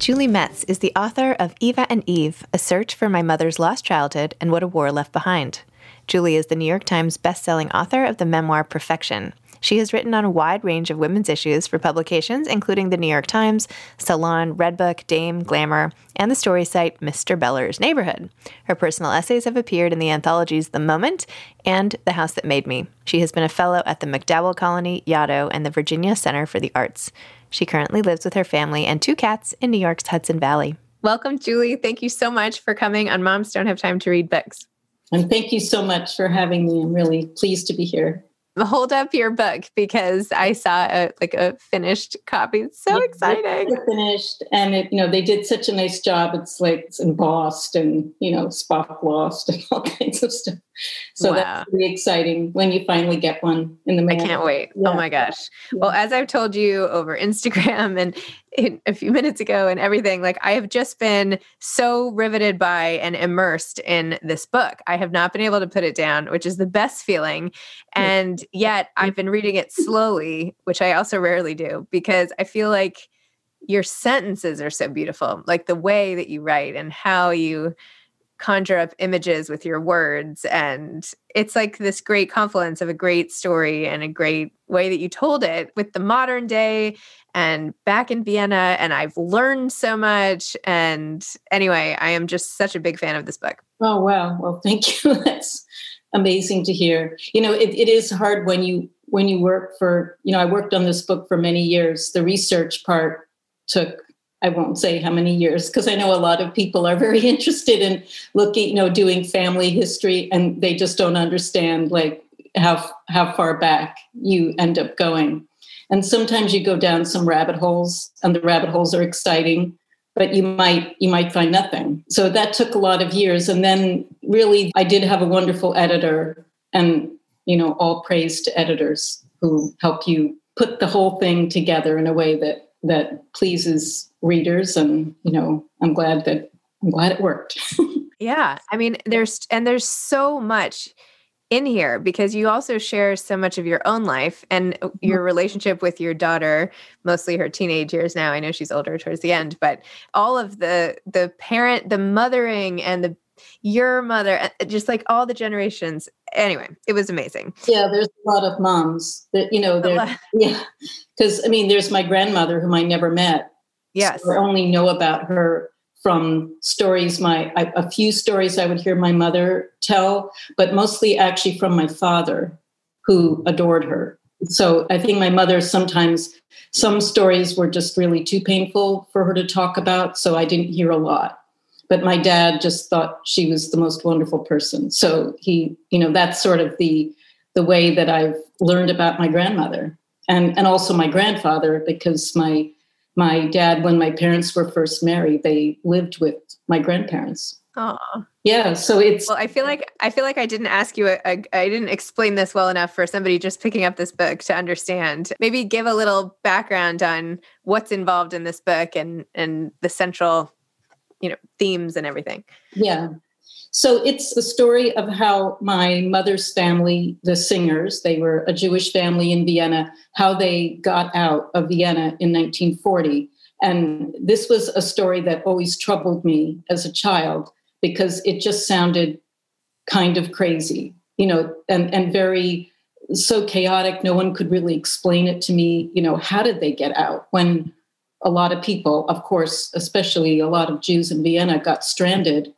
Julie Metz is the author of Eva and Eve A Search for My Mother's Lost Childhood and What a War Left Behind. Julie is the New York Times bestselling author of the memoir Perfection. She has written on a wide range of women's issues for publications including the New York Times, Salon, Redbook, Dame, Glamour, and the story site Mr. Beller's Neighborhood. Her personal essays have appeared in the anthologies The Moment and The House That Made Me. She has been a fellow at the MacDowell Colony, Yaddo, and the Virginia Center for the Arts. She currently lives with her family and two cats in New York's Hudson Valley. Welcome, Julie. Thank you so much for coming on Moms Don't Have Time to Read Books. And thank you so much for having me. I'm really pleased to be here. Hold up your book because I saw a like a finished copy. It's so exciting. finished, and it, you know they did such a nice job. It's like it's embossed and you know spot gloss and all kinds of stuff. So wow. that's really exciting when you finally get one in the mail. I can't wait. Oh yeah. Oh my gosh. Well, as I've told you over Instagram and a few minutes ago and everything, like I have just been so riveted by and immersed in this book. I have not been able to put it down, which is the best feeling. And yet I've been reading it slowly, which I also rarely do because I feel like your sentences are so beautiful, like the way that you write and how you conjure up images with your words and it's like this great confluence of a great story and a great way that you told it with the modern day and back in Vienna and I've learned so much and anyway I am just such a big fan of this book. Oh wow. Well thank you. That's amazing to hear. You know it, it is hard when you when you work for you know I worked on this book for many years. The research part took I won't say how many years because I know a lot of people are very interested in looking, you know, doing family history and they just don't understand like how how far back you end up going. And sometimes you go down some rabbit holes and the rabbit holes are exciting, but you might you might find nothing. So that took a lot of years and then really I did have a wonderful editor and you know all praise to editors who help you put the whole thing together in a way that that pleases readers and you know i'm glad that I'm glad it worked. yeah. I mean, there's, and there's so much in here because you also share so much of your own life and uh, your mm-hmm. relationship with your daughter mostly her teenage years now i know she's older towards the end but all of the the parent the mothering and the your mother uh, just like all the generations anyway it was amazing yeah there's a lot of moms that you know yeah because i mean there's my grandmother whom i never met yes. So i only know about her from stories my I, a few stories i would hear my mother tell but mostly actually from my father who adored her. So i think my mother sometimes some stories were just really too painful for her to talk about so i didn't hear a lot. But my dad just thought she was the most wonderful person. So he you know that's sort of the the way that i've learned about my grandmother and and also my grandfather because my my dad, when my parents were first married, they lived with my grandparents. Oh, yeah. So it's. Well, I feel like I feel like I didn't ask you. Uh, I didn't explain this well enough for somebody just picking up this book to understand. Maybe give a little background on what's involved in this book and and the central, you know, themes and everything. Yeah. So it's the story of how my mother's family, the singers, they were a Jewish family in Vienna, how they got out of Vienna in 1940. And this was a story that always troubled me as a child because it just sounded kind of crazy, you know, and, and very so chaotic. No one could really explain it to me. You know, how did they get out when a lot of people, of course, especially a lot of Jews in Vienna, got stranded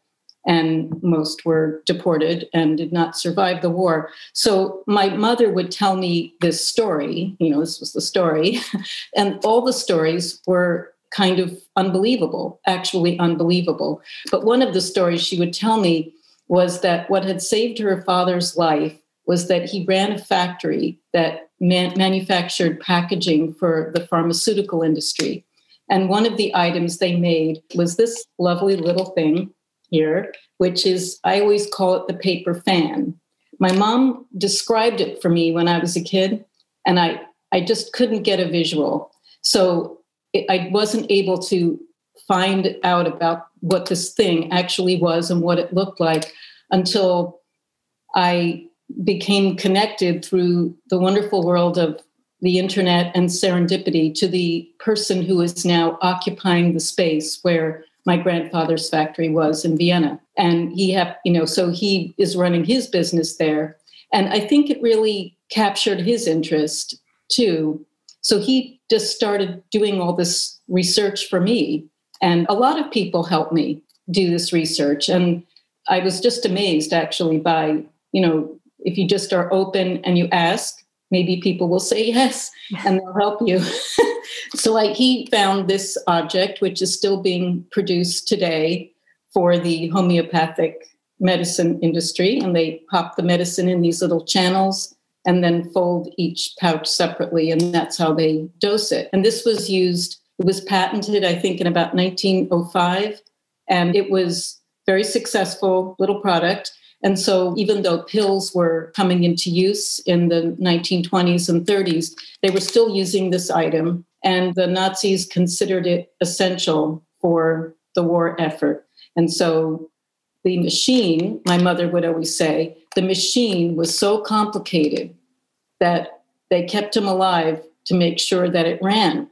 and most were deported and did not survive the war. So my mother would tell me this story, you know, this was the story, and all the stories were kind of unbelievable, actually unbelievable. But one of the stories she would tell me was that what had saved her father's life was that he ran a factory that man- manufactured packaging for the pharmaceutical industry. And one of the items they made was this lovely little thing here, which is I always call it the paper fan. My mom described it for me when I was a kid, and I, I just couldn't get a visual. So it, I wasn't able to find out about what this thing actually was and what it looked like until I became connected through the wonderful world of the internet and serendipity to the person who is now occupying the space where my grandfather's factory was in Vienna. And he had, you know, so he is running his business there. And I think it really captured his interest too. So he just started doing all this research for me. And a lot of people helped me do this research. And I was just amazed actually by, you know, if you just are open and you ask, maybe people will say yes and they'll help you. so I, he found this object, which is still being produced today for the homeopathic medicine industry. And they pop the medicine in these little channels and then fold each pouch separately. And that's how they dose it. And this was used, it was patented, I think, in about 1905. And it was very successful little product. And so, even though pills were coming into use in the 1920s and 30s, they were still using this item. And the Nazis considered it essential for the war effort. And so, the machine, my mother would always say, the machine was so complicated that they kept him alive to make sure that it ran.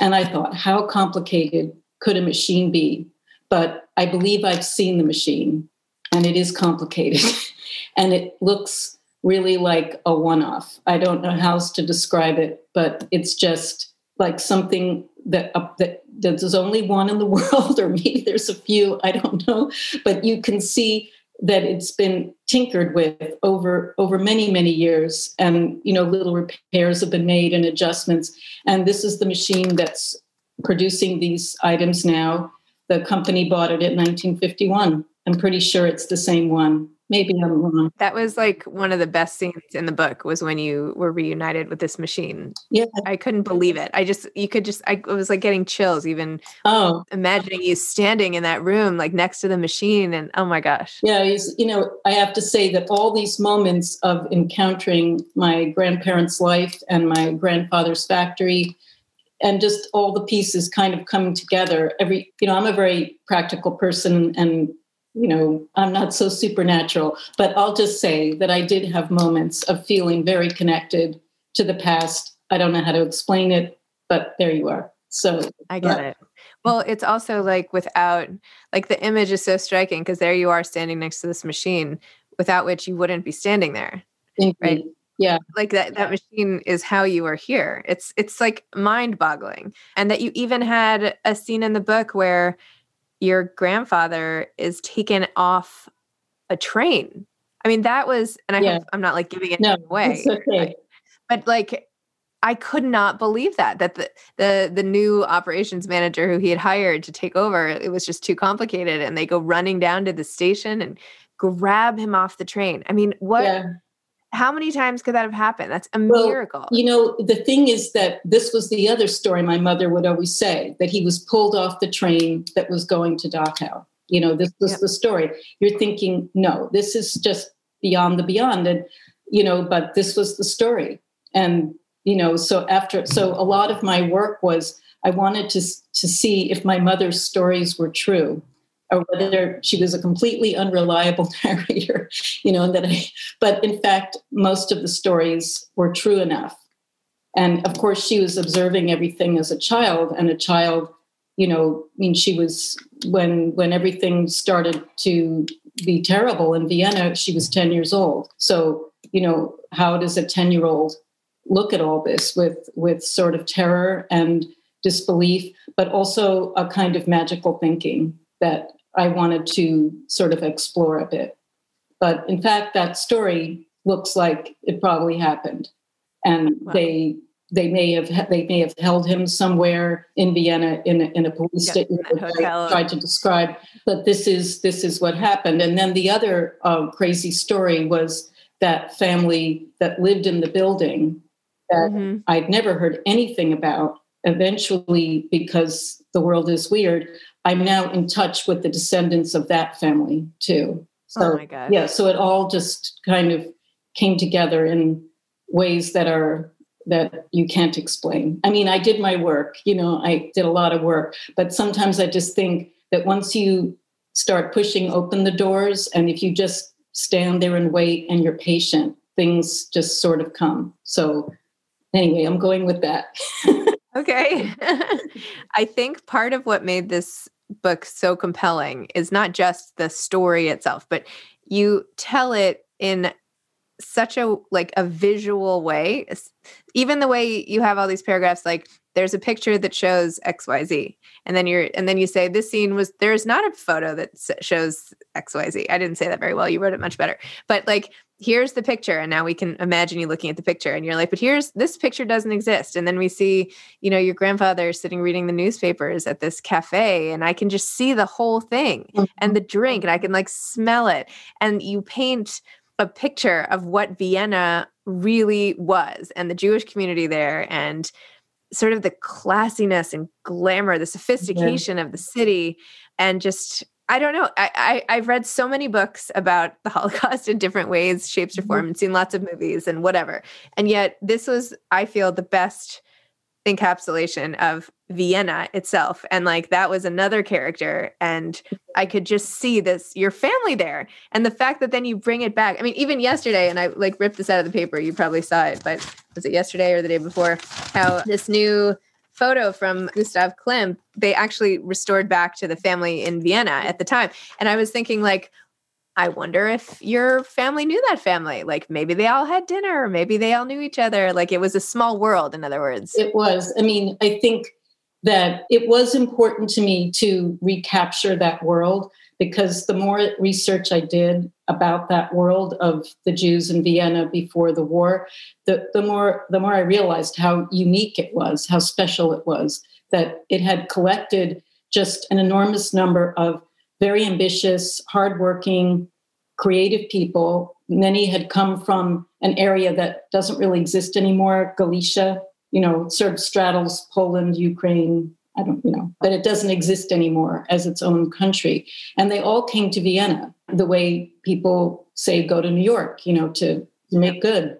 And I thought, how complicated could a machine be? But I believe I've seen the machine and it is complicated and it looks really like a one off. I don't know how else to describe it, but it's just like something that, uh, that there's only one in the world, or maybe there's a few, I don't know, but you can see that it's been tinkered with over over many many years and you know little repairs have been made and adjustments. And this is the machine that's producing these items now. The company bought it in 1951 I'm pretty sure it's the same one. Maybe I'm wrong. That was like one of the best scenes in the book was when you were reunited with this machine. Yeah. I couldn't believe it. I just you could just I was like getting chills even oh imagining you standing in that room like next to the machine and oh my gosh. Yeah, you know, I have to say that all these moments of encountering my grandparents' life and my grandfather's factory and just all the pieces kind of coming together. Every, you know, I'm a very practical person and you know, I'm not so supernatural, but I'll just say that I did have moments of feeling very connected to the past. I don't know how to explain it, but there you are. So I get it. Well, it's also like without, like the image is so striking because there you are standing next to this machine without which you wouldn't be standing there. Right. Yeah. Like that that machine is how you are here. It's it's like mind-boggling. And that you even had a scene in the book where your grandfather is taken off a train. I mean, that was, and I yeah. hope I'm not like giving it no, away, okay. but like, I could not believe that that the, the the new operations manager who he had hired to take over it was just too complicated and they go running down to the station and grab him off the train. I mean, what yeah how many times could that have happened? That's a well, miracle. You know, the thing is that this was the other story my mother would always say that he was pulled off the train that was going to Dachau. You know, this was yep. the story. You're thinking, no, this is just beyond the beyond. And, you know, but this was the story. And, you know, so after, so a lot of my work was I wanted to, to see if my mother's stories were true or whether she was a completely unreliable narrator, you know, and that I, but in fact, most of the stories were true enough. And of course, she was observing everything as a child, and a child, you know, I mean, she was when when everything started to be terrible in Vienna, she was 10 years old. So, you know, how does a 10 year old look at all this with with sort of terror and disbelief, but also a kind of magical thinking that I wanted to sort of explore a bit. But in fact, that story looks like it probably happened, and wow. they they may have they may have held him somewhere in Vienna in a, in a police yep, station. I tried to describe, but this is this is what happened. And then the other uh, crazy story was that family that lived in the building that mm-hmm. I'd never heard anything about. Eventually, because the world is weird, I'm now in touch with the descendants of that family too. So, oh my God. Yeah, so it all just kind of came together in ways that are that you can't explain. I mean, I did my work, you know, I did a lot of work, but sometimes I just think that once you start pushing open the doors and if you just stand there and wait and you're patient, things just sort of come. So anyway, I'm going with that. okay. I think part of what made this book so compelling is not just the story itself, but you tell it in such a like a visual way. Even the way you have all these paragraphs like there's a picture that shows xyz and then you're and then you say this scene was there's not a photo that shows xyz i didn't say that very well you wrote it much better. But like here's the picture and now we can imagine you looking at the picture and you're like but here's this picture doesn't exist and then we see you know your grandfather sitting reading the newspapers at this cafe and i can just see the whole thing mm-hmm. and the drink and i can like smell it and you paint a picture of what vienna really was and the jewish community there and sort of the classiness and glamour the sophistication yeah. of the city and just I don't know. I, I have read so many books about the Holocaust in different ways, shapes, or form, mm-hmm. and seen lots of movies and whatever. And yet, this was, I feel, the best encapsulation of Vienna itself. And like that was another character. And I could just see this, your family there. And the fact that then you bring it back. I mean, even yesterday, and I like ripped this out of the paper, you probably saw it, but was it yesterday or the day before? How this new photo from Gustav Klimt, they actually restored back to the family in Vienna at the time. And I was thinking, like, I wonder if your family knew that family. Like maybe they all had dinner, maybe they all knew each other. Like it was a small world, in other words. It was. I mean, I think that it was important to me to recapture that world because the more research I did about that world of the Jews in Vienna before the war, the, the more the more I realized how unique it was, how special it was, that it had collected just an enormous number of very ambitious, hardworking, creative people. Many had come from an area that doesn't really exist anymore, Galicia, you know, sort of straddles Poland, Ukraine, I don't, you know, but it doesn't exist anymore as its own country. And they all came to Vienna the way people say go to New York, you know, to make good.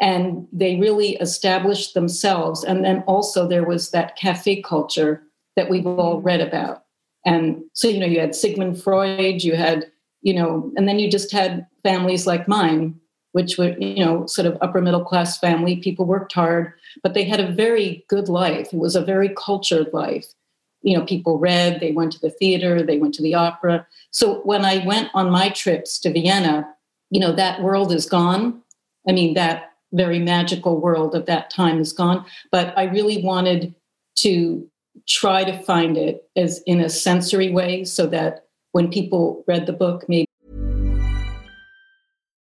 and they really established themselves. And then also there was that cafe culture that we've all read about. And so, you know, you had Sigmund Freud, you had, you know, and then you just had families like mine, which were, you know, sort of upper middle class family. People worked hard, but they had a very good life. It was a very cultured life. You know, people read, they went to the theater, they went to the opera. So when I went on my trips to Vienna, you know, that world is gone. I mean, that very magical world of that time is gone. But I really wanted to try to find it as in a sensory way so that when people read the book, maybe.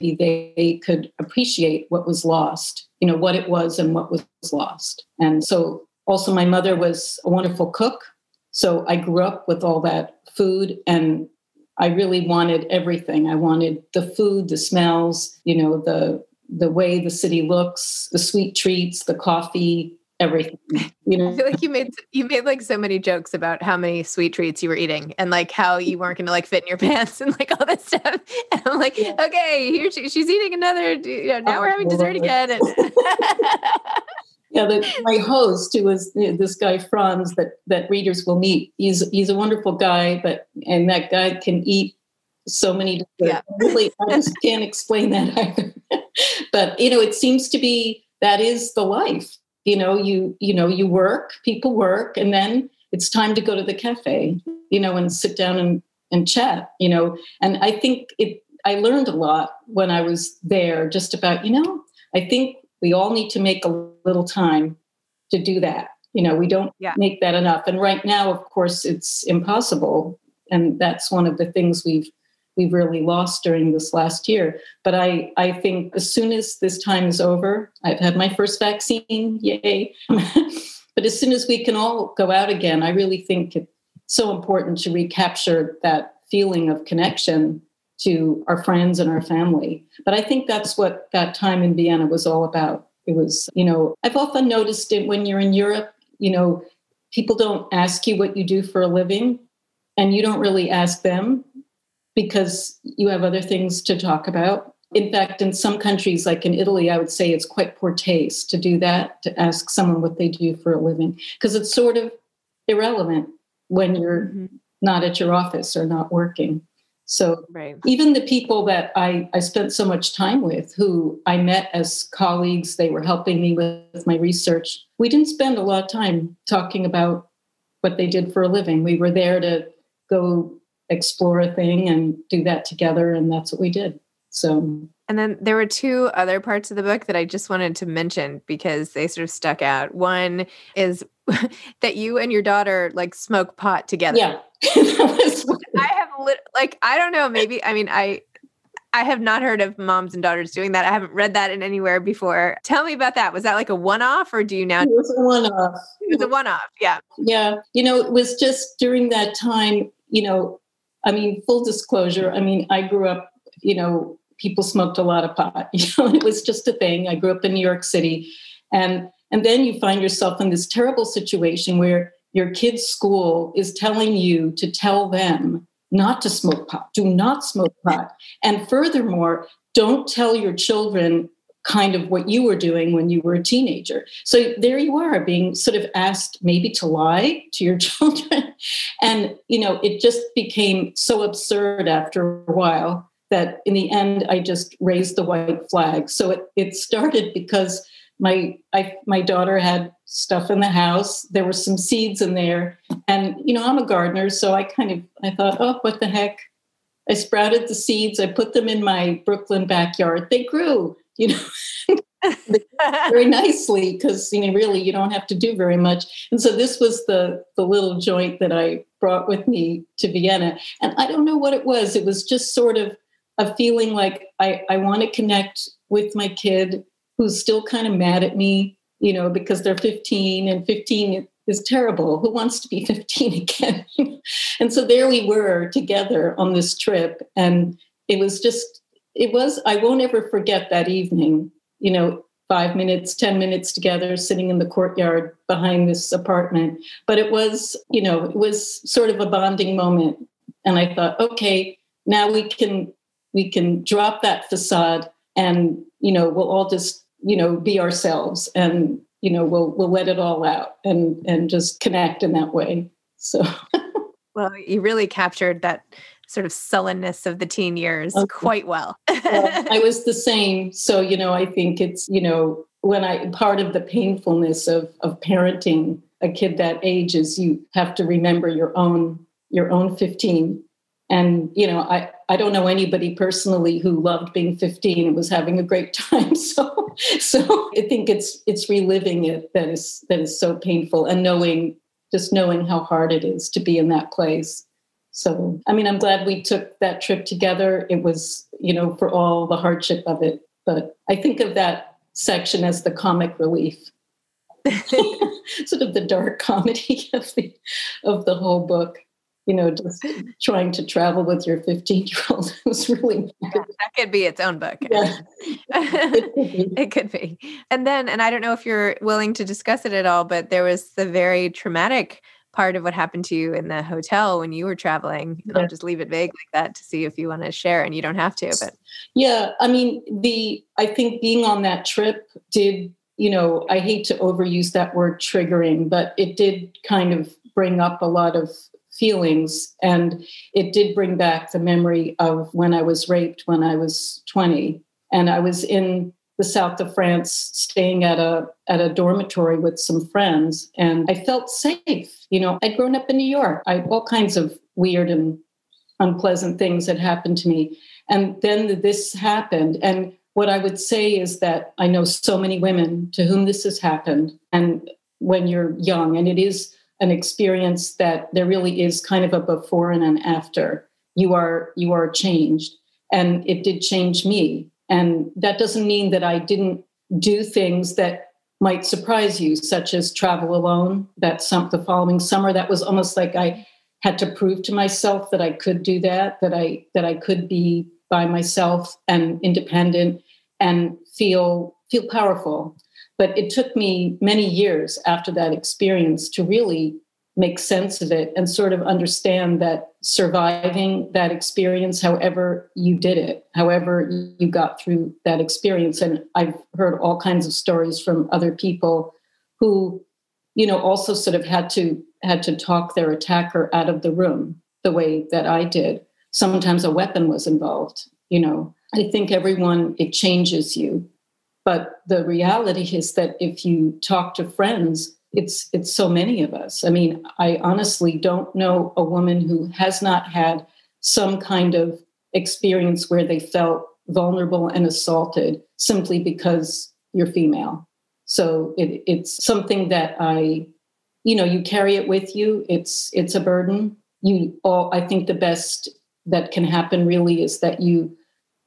They could appreciate what was lost, you know, what it was and what was lost. And so also, my mother was a wonderful cook. So I grew up with all that food and I really wanted everything. I wanted the food, the smells, you know, the the way the city looks, the sweet treats, the coffee, everything. You know, I feel like you made you made like so many jokes about how many sweet treats you were eating and like how you weren't going to like fit in your pants and like all this stuff. And I'm like, yeah. okay, here she, she's eating another. You know, now we're having dessert again. And yeah, the, my host, who was you know, this guy Franz, that that readers will meet. He's he's a wonderful guy, but and that guy can eat so many. Yeah. Really, I just can't explain that either. but you know, it seems to be that is the life. You know, you you know, you work, people work, and then it's time to go to the cafe. You know, and sit down and and chat. You know, and I think it. I learned a lot when I was there, just about you know. I think we all need to make a little time to do that you know we don't yeah. make that enough and right now of course it's impossible and that's one of the things we've we've really lost during this last year but i i think as soon as this time is over i've had my first vaccine yay but as soon as we can all go out again i really think it's so important to recapture that feeling of connection to our friends and our family. But I think that's what that time in Vienna was all about. It was, you know, I've often noticed it when you're in Europe, you know, people don't ask you what you do for a living and you don't really ask them because you have other things to talk about. In fact, in some countries, like in Italy, I would say it's quite poor taste to do that, to ask someone what they do for a living, because it's sort of irrelevant when you're mm-hmm. not at your office or not working. So right. even the people that I, I spent so much time with, who I met as colleagues, they were helping me with my research. We didn't spend a lot of time talking about what they did for a living. We were there to go explore a thing and do that together, and that's what we did. So and then there were two other parts of the book that I just wanted to mention because they sort of stuck out. One is that you and your daughter like smoke pot together. Yeah. I have lit- like I don't know, maybe I mean I I have not heard of moms and daughters doing that. I haven't read that in anywhere before. Tell me about that. Was that like a one-off or do you now It was a one-off. It was a one-off. Yeah. Yeah. You know, it was just during that time, you know, I mean, full disclosure, I mean, I grew up, you know, people smoked a lot of pot. You know, it was just a thing. I grew up in New York City. And and then you find yourself in this terrible situation where your kid's school is telling you to tell them not to smoke pot. Do not smoke pot. And furthermore, don't tell your children kind of what you were doing when you were a teenager. So there you are being sort of asked maybe to lie to your children. And, you know, it just became so absurd after a while that in the end, I just raised the white flag. So it, it started because my I, my daughter had stuff in the house. There were some seeds in there, and you know I'm a gardener, so I kind of I thought, oh, what the heck? I sprouted the seeds. I put them in my Brooklyn backyard. They grew, you know, very nicely because you know really you don't have to do very much. And so this was the the little joint that I brought with me to Vienna, and I don't know what it was. It was just sort of a feeling like I I want to connect with my kid who's still kind of mad at me, you know, because they're 15 and 15 is terrible. Who wants to be 15 again? and so there we were together on this trip. And it was just, it was, I won't ever forget that evening, you know, five minutes, 10 minutes together, sitting in the courtyard behind this apartment. But it was, you know, it was sort of a bonding moment. And I thought, okay, now we can we can drop that facade and you know we'll all just you know be ourselves and you know we'll we'll let it all out and and just connect in that way so well you really captured that sort of sullenness of the teen years okay. quite well. well i was the same so you know i think it's you know when i part of the painfulness of of parenting a kid that age is you have to remember your own your own 15 and you know i i don't know anybody personally who loved being 15 and was having a great time so so i think it's it's reliving it that is that is so painful and knowing just knowing how hard it is to be in that place so i mean i'm glad we took that trip together it was you know for all the hardship of it but i think of that section as the comic relief sort of the dark comedy of the of the whole book you know, just trying to travel with your 15 year old was really that could be its own book. Yeah. it could be. And then, and I don't know if you're willing to discuss it at all, but there was the very traumatic part of what happened to you in the hotel when you were traveling. And yeah. I'll just leave it vague like that to see if you want to share and you don't have to, but yeah, I mean, the I think being on that trip did, you know, I hate to overuse that word triggering, but it did kind of bring up a lot of feelings. And it did bring back the memory of when I was raped when I was 20. And I was in the south of France staying at a at a dormitory with some friends and I felt safe. You know, I'd grown up in New York. I had all kinds of weird and unpleasant things that happened to me. And then this happened. And what I would say is that I know so many women to whom this has happened. And when you're young, and it is an experience that there really is kind of a before and an after. You are you are changed, and it did change me. And that doesn't mean that I didn't do things that might surprise you, such as travel alone. That some the following summer, that was almost like I had to prove to myself that I could do that, that I that I could be by myself and independent and feel feel powerful. But it took me many years after that experience to really make sense of it and sort of understand that surviving that experience, however you did it, however you got through that experience. And I've heard all kinds of stories from other people who, you know, also sort of had to had to talk their attacker out of the room the way that I did. Sometimes a weapon was involved, you know. I think everyone it changes you. But the reality is that if you talk to friends it's it's so many of us. I mean i honestly don't know a woman who has not had some kind of experience where they felt vulnerable and assaulted simply because you're female. So it, it's something that i you know you carry it with you. It's it's a burden. You all i think the best that can happen really is that you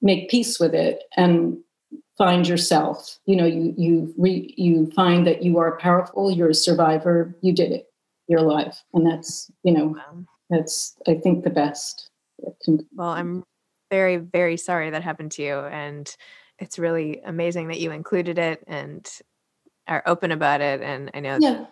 make peace with it and find yourself you know you you re, you find that you are powerful you're a survivor you did it you're alive and that's you know wow. that's i think the best well i'm very very sorry that happened to you and it's really amazing that you included it and are open about it and i know yeah.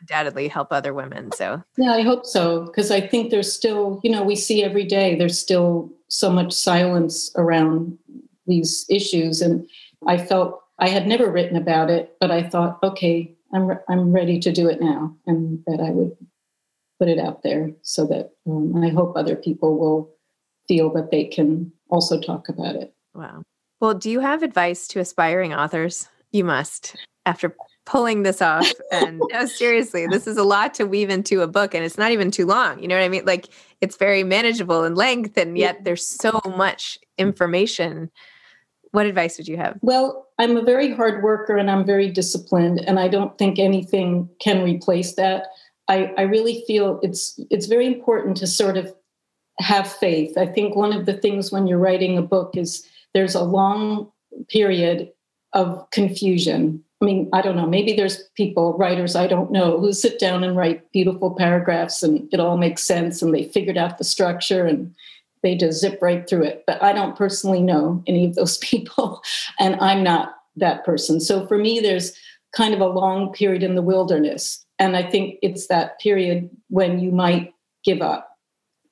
undoubtedly help other women so yeah i hope so because i think there's still you know we see every day there's still so much silence around these issues. And I felt I had never written about it, but I thought, okay, I'm, re- I'm ready to do it now. And that I would put it out there so that um, I hope other people will feel that they can also talk about it. Wow. Well, do you have advice to aspiring authors? You must after pulling this off. And no, seriously, this is a lot to weave into a book, and it's not even too long. You know what I mean? Like it's very manageable in length, and yet there's so much information what advice would you have? Well, I'm a very hard worker and I'm very disciplined, and I don't think anything can replace that. I, I really feel it's it's very important to sort of have faith. I think one of the things when you're writing a book is there's a long period of confusion. I mean, I don't know, maybe there's people, writers I don't know, who sit down and write beautiful paragraphs and it all makes sense and they figured out the structure and they just zip right through it. But I don't personally know any of those people, and I'm not that person. So for me, there's kind of a long period in the wilderness. And I think it's that period when you might give up,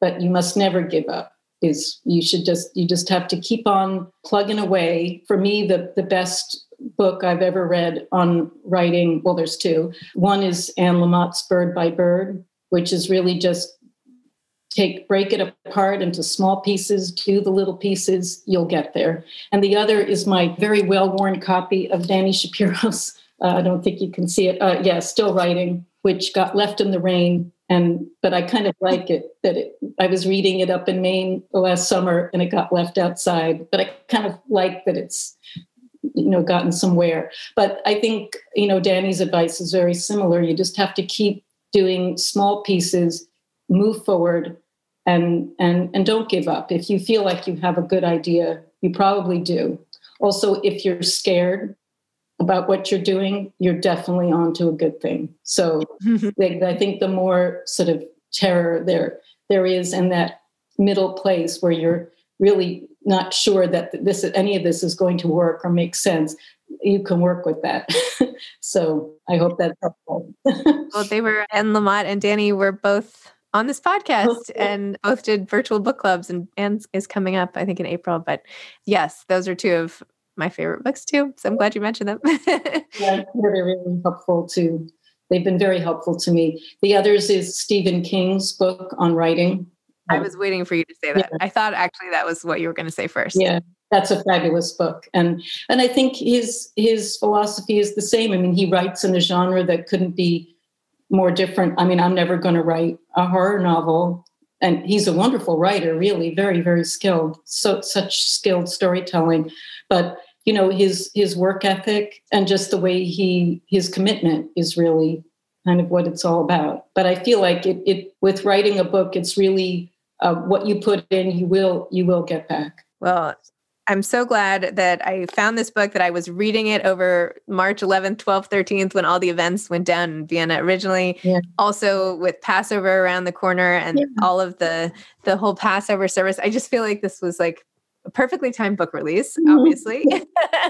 but you must never give up. Is you should just you just have to keep on plugging away. For me, the the best book I've ever read on writing, well, there's two. One is Anne Lamott's Bird by Bird, which is really just take break it apart into small pieces do the little pieces you'll get there. And the other is my very well worn copy of dani shapiro's uh, i don't think you can see it uh, yeah still writing which got left in the rain. And but i kind of like it that it i was reading it up in maine last summer and it got left outside. But i kind of like that it's you know gotten somewhere. But i think you know dani's advice is very similar. You just have to keep doing small pieces move forward and and and don't give up. If you feel like you have a good idea you probably do. Also if you're scared about what you're doing you're definitely onto a good thing. So i think the more sort of terror there there is in that middle place where you're really not sure that this any of this is going to work or make sense you can work with that. So i hope that's helpful. Well they were and lamont and dani were both on this podcast and both did virtual book clubs and and is coming up I think in April but yes those are two of my favorite books too so I'm glad you mentioned them. Yeah they're really helpful too. They've been very helpful to me. The others is Stephen King's book on writing. I was waiting for you to say that. Yeah. I thought actually that was what you were going to say first. Yeah that's a fabulous book and and I think his his philosophy is the same. I mean he writes in a genre that couldn't be more different. I mean, I'm never going to write a horror novel. And he's a wonderful writer, really, very, very skilled. So such skilled storytelling. But you know, his his work ethic and just the way he his commitment is really kind of what it's all about. But I feel like it, it with writing a book, it's really uh, what you put in, you will you will get back. Well, I'm so glad that I found this book that I was reading it over March 11th, 12th, 13th when all the events went down in Vienna originally. Yeah. Also with Passover around the corner and yeah. all of the the whole Passover service. I just feel like this was like a perfectly timed book release, mm-hmm. obviously,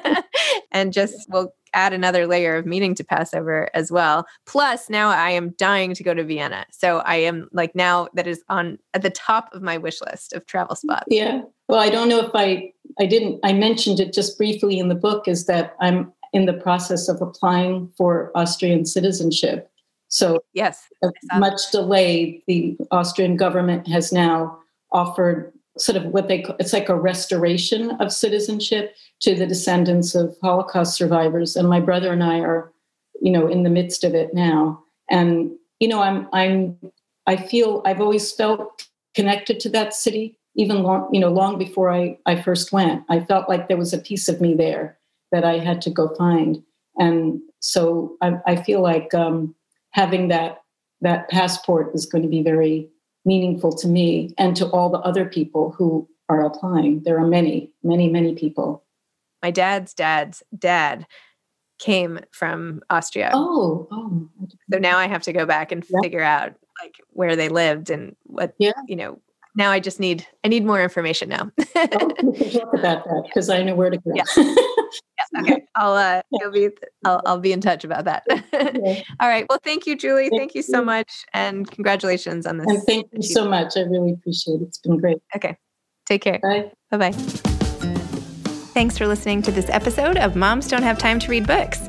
and just will add another layer of meaning to Passover as well. Plus, now I am dying to go to Vienna. So I am like now that is on at the top of my wish list of travel spots. Yeah. Well, I don't know if I I didn't I mentioned it just briefly in the book is that I'm in the process of applying for Austrian citizenship. So yes, much delayed, the Austrian government has now offered sort of what they call it's like a restoration of citizenship to the descendants of Holocaust survivors. And my brother and I are, you know, in the midst of it now. And you know, I'm I'm I feel I've always felt connected to that city, even long, you know, long before I, I first went. I felt like there was a piece of me there that I had to go find. And so I, I feel like um, having that that passport is going to be very meaningful to me and to all the other people who are applying. There are many, many, many people. My dad's dad's dad came from Austria. Oh, oh. So now I have to go back and yeah. figure out like where they lived and what yeah. you know. Now I just need I need more information now. oh, we can talk about that because I know where to go. Yeah. yeah. Okay. I'll uh you'll be I'll I'll be in touch about that. All right. Well, thank you, Julie. Thank, thank you so much. And congratulations on this. And thank you so much. I really appreciate it. It's been great. Okay. Take care. Bye. Bye bye. Thanks for listening to this episode of Moms Don't Have Time to Read Books.